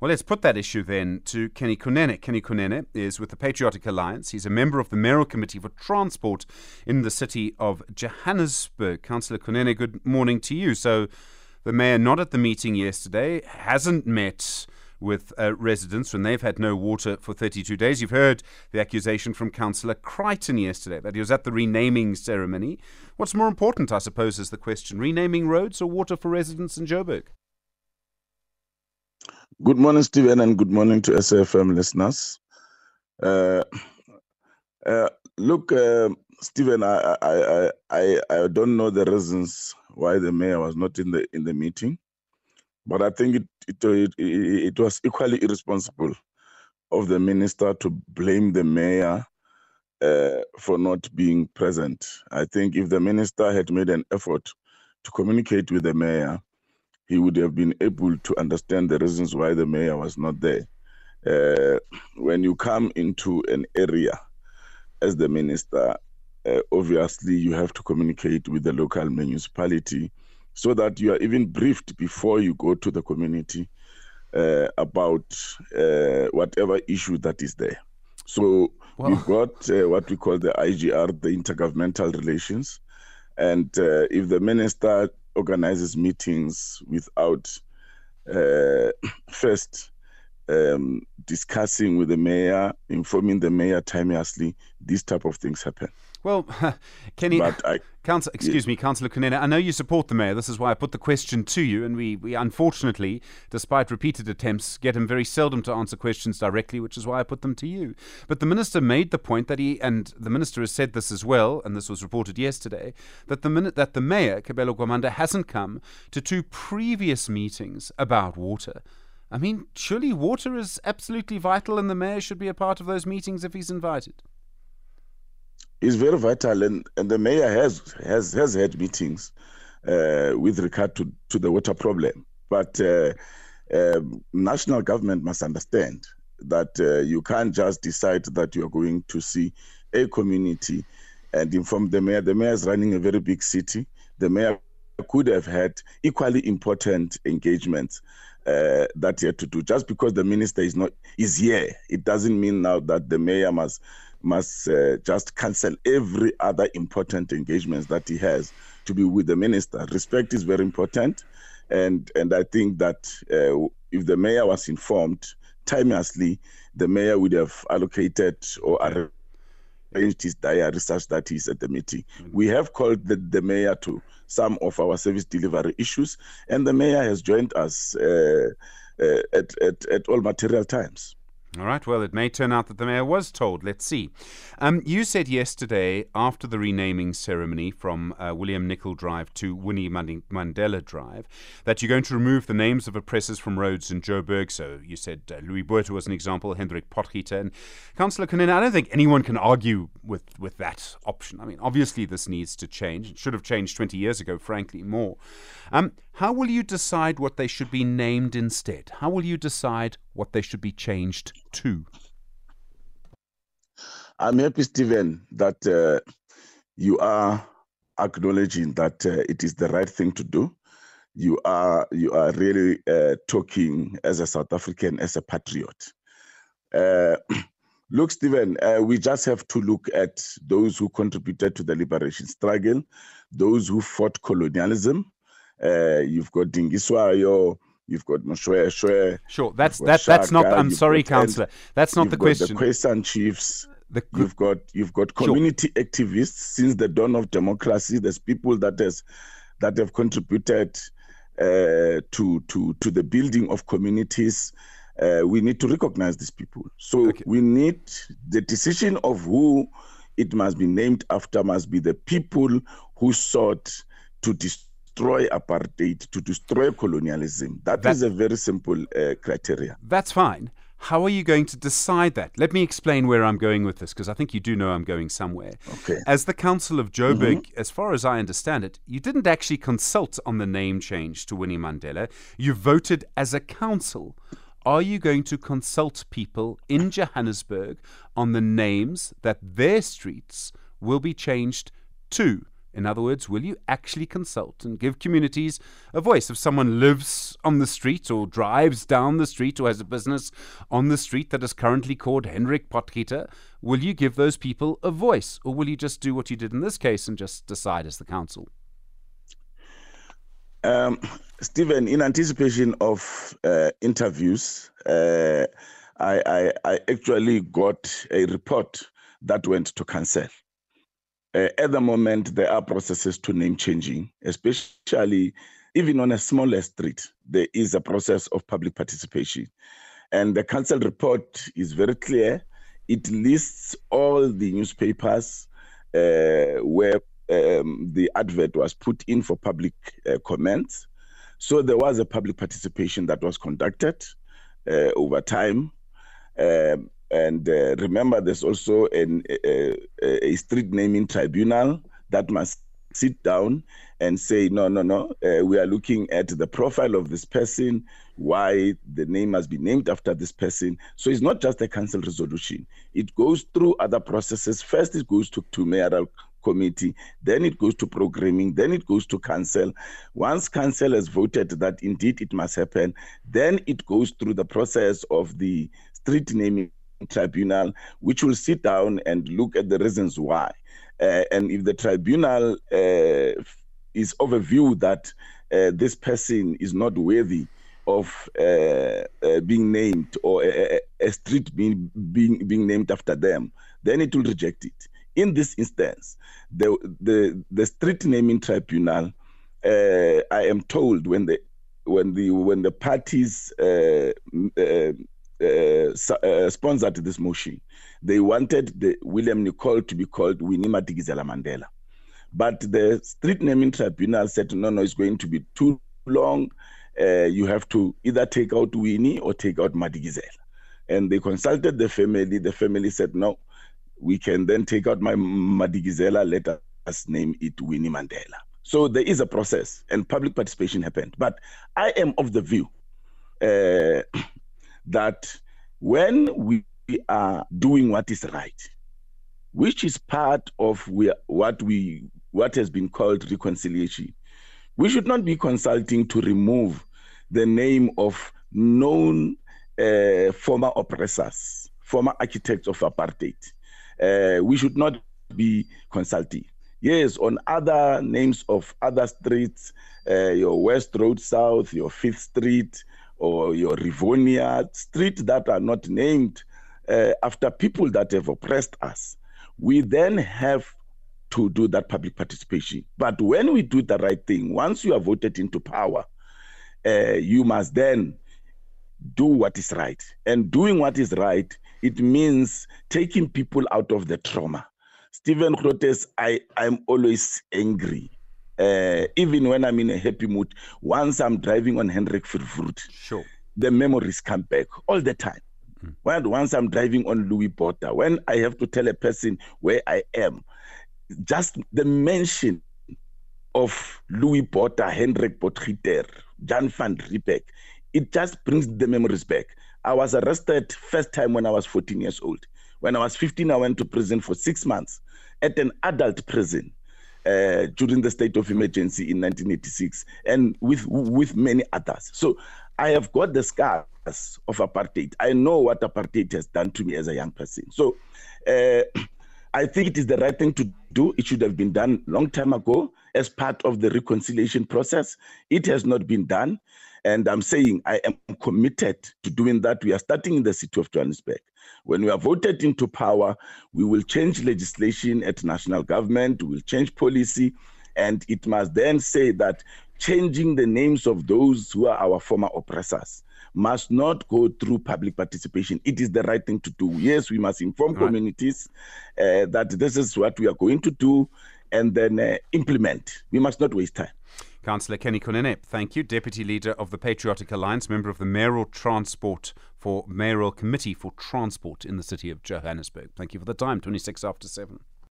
Well, let's put that issue then to Kenny Kunene. Kenny Kunene is with the Patriotic Alliance. He's a member of the Mayoral Committee for Transport in the city of Johannesburg. Councillor Kunene, good morning to you. So, the mayor not at the meeting yesterday, hasn't met with uh, residents when they've had no water for 32 days. You've heard the accusation from Councillor Crichton yesterday that he was at the renaming ceremony. What's more important, I suppose, is the question renaming roads or water for residents in Joburg? Good morning, Stephen, and good morning to SAFM listeners. Uh, uh, look, uh, Stephen, I, I, I, I don't know the reasons why the mayor was not in the in the meeting, but I think it it, it, it was equally irresponsible of the minister to blame the mayor uh, for not being present. I think if the minister had made an effort to communicate with the mayor, he would have been able to understand the reasons why the mayor was not there. Uh, when you come into an area as the minister, uh, obviously you have to communicate with the local municipality so that you are even briefed before you go to the community uh, about uh, whatever issue that is there. So well, we've got uh, what we call the IGR, the intergovernmental relations. And uh, if the minister organizes meetings without uh, first um, discussing with the mayor, informing the mayor timeously, these type of things happen. Well, Kenny, I, Council, excuse yeah. me, Councillor Kunene, I know you support the mayor. This is why I put the question to you. And we, we unfortunately, despite repeated attempts, get him very seldom to answer questions directly, which is why I put them to you. But the minister made the point that he, and the minister has said this as well, and this was reported yesterday, that the minute that the mayor, Kabelo Gwamanda, hasn't come to two previous meetings about water. I mean, surely water is absolutely vital, and the mayor should be a part of those meetings if he's invited It's very vital, and, and the mayor has has has had meetings uh, with regard to, to the water problem. But uh, uh, national government must understand that uh, you can't just decide that you are going to see a community and inform the mayor. The mayor is running a very big city. The mayor could have had equally important engagements uh, that he had to do. Just because the minister is not is here, it doesn't mean now that the mayor must must uh, just cancel every other important engagements that he has to be with the minister. Respect is very important, and and I think that uh, if the mayor was informed timelessly, the mayor would have allocated or arranged his diary such that he's at the meeting. Mm-hmm. We have called the, the mayor to some of our service delivery issues, and the mayor has joined us uh, uh at, at, at all material times. All right, well, it may turn out that the mayor was told. Let's see. Um, you said yesterday, after the renaming ceremony from uh, William Nicol Drive to Winnie Mandela Drive, that you're going to remove the names of oppressors from roads in Joburg. So you said uh, Louis Botha was an example, Hendrik Potgieter. And Councillor Kunene, I don't think anyone can argue with, with that option. I mean, obviously, this needs to change. It should have changed 20 years ago, frankly, more. Um, how will you decide what they should be named instead? How will you decide what they should be changed to? I'm happy, Stephen, that uh, you are acknowledging that uh, it is the right thing to do. You are you are really uh, talking as a South African, as a patriot. Uh, look, Stephen, uh, we just have to look at those who contributed to the liberation struggle, those who fought colonialism, uh, you've got Dingiswayo, you've got Moshoeshoe. Sure, that's that, that's not. I'm sorry, councillor. That's not the question. The Khoisan chiefs. The, you've got you've got community sure. activists since the dawn of democracy. There's people that has that have contributed uh, to to to the building of communities. Uh, we need to recognize these people. So okay. we need the decision of who it must be named after must be the people who sought to destroy destroy apartheid, to destroy colonialism. that, that is a very simple uh, criteria. That's fine. How are you going to decide that? Let me explain where I'm going with this because I think you do know I'm going somewhere. Okay. As the Council of Joburg, mm-hmm. as far as I understand it, you didn't actually consult on the name change to Winnie Mandela. You voted as a council. Are you going to consult people in Johannesburg on the names that their streets will be changed to? In other words, will you actually consult and give communities a voice? If someone lives on the street or drives down the street or has a business on the street that is currently called Hendrik Potgieter, will you give those people a voice? Or will you just do what you did in this case and just decide as the council? Um, Stephen, in anticipation of uh, interviews, uh, I, I, I actually got a report that went to council. Uh, at the moment, there are processes to name changing, especially even on a smaller street. There is a process of public participation. And the council report is very clear. It lists all the newspapers uh, where um, the advert was put in for public uh, comments. So there was a public participation that was conducted uh, over time. Um, and uh, remember, there's also an, a, a, street naming tribunal that must sit down and say, no, no, no, uh, we are looking at the profile of this person, why the name must be named after this person. So it's not just a council resolution, it goes through other processes. First, it goes to, to mayoral committee, then it goes to programming, then it goes to council. Once council has voted that indeed it must happen, then it goes through the process of the street naming tribunal, which will sit down and look at the reasons why. Uh, and if the tribunal uh, is of a view that uh, this person is not worthy of uh, uh, being named or a, a, street being, being, being named after them, then it will reject it. In this instance, the, the, the street naming tribunal, uh, I am told when the when the when the parties uh, uh, sponsored this motion. They wanted the William Nicol to be called Winnie Madikizela Mandela. But the street naming tribunal said, no, no, it's going to be too long. Uh, you have to either take out Winnie or take out Madikizela. And they consulted the family. The family said, no, we can then take out my Madikizela, let us name it Winnie Mandela. So there is a process and public participation happened. But I am of the view uh, that when we are doing what is right, which is part of we, what we what has been called reconciliation, we should not be consulting to remove the name of known uh, former oppressors, former architects of apartheid. Uh, we should not be consulting. Yes, on other names of other streets, uh, your West Road South, your Fifth Street, or your Rivonia, streets that are not named uh, after people that have oppressed us. We then have to do that public participation. But when we do the right thing, once you are voted into power, uh, you must then do what is right. And doing what is right, it means taking people out of the trauma. Stephen Grootes, I, I'm always angry uh, even when I'm in a happy mood, once I'm driving on Hendrik Verwoerd, sure. the memories come back all the time. Mm. When once I'm driving on Louis Botha, when I have to tell a person where I am, just the mention of Louis Botha, Hendrik Potgieter, Jan van Riebeeck, it just brings the memories back. I was arrested first time when I was 14 years old. When I was 15, I went to prison for six months at an adult prison uh, during the state of emergency in 1986, and with with many others. So I have got the scars of apartheid. I know what apartheid has done to me as a young person. So uh, I think it is the right thing to do. It should have been done long time ago as part of the reconciliation process. It has not been done. And I'm saying I am committed to doing that. We are starting in the city of Johannesburg. When we are voted into power, we will change legislation at national government, we will change policy, and it must then say that changing the names of those who are our former oppressors must not go through public participation. It is the right thing to do. Yes, we must inform right. communities uh, that this is what we are going to do and then uh, implement. We must not waste time. Councillor Kenny Kunene, thank you. Deputy Leader of the Patriotic Alliance, member of the Mayoral Transport for Mayoral Committee for Transport in the City of Johannesburg. Thank you for the time, 26 after 7.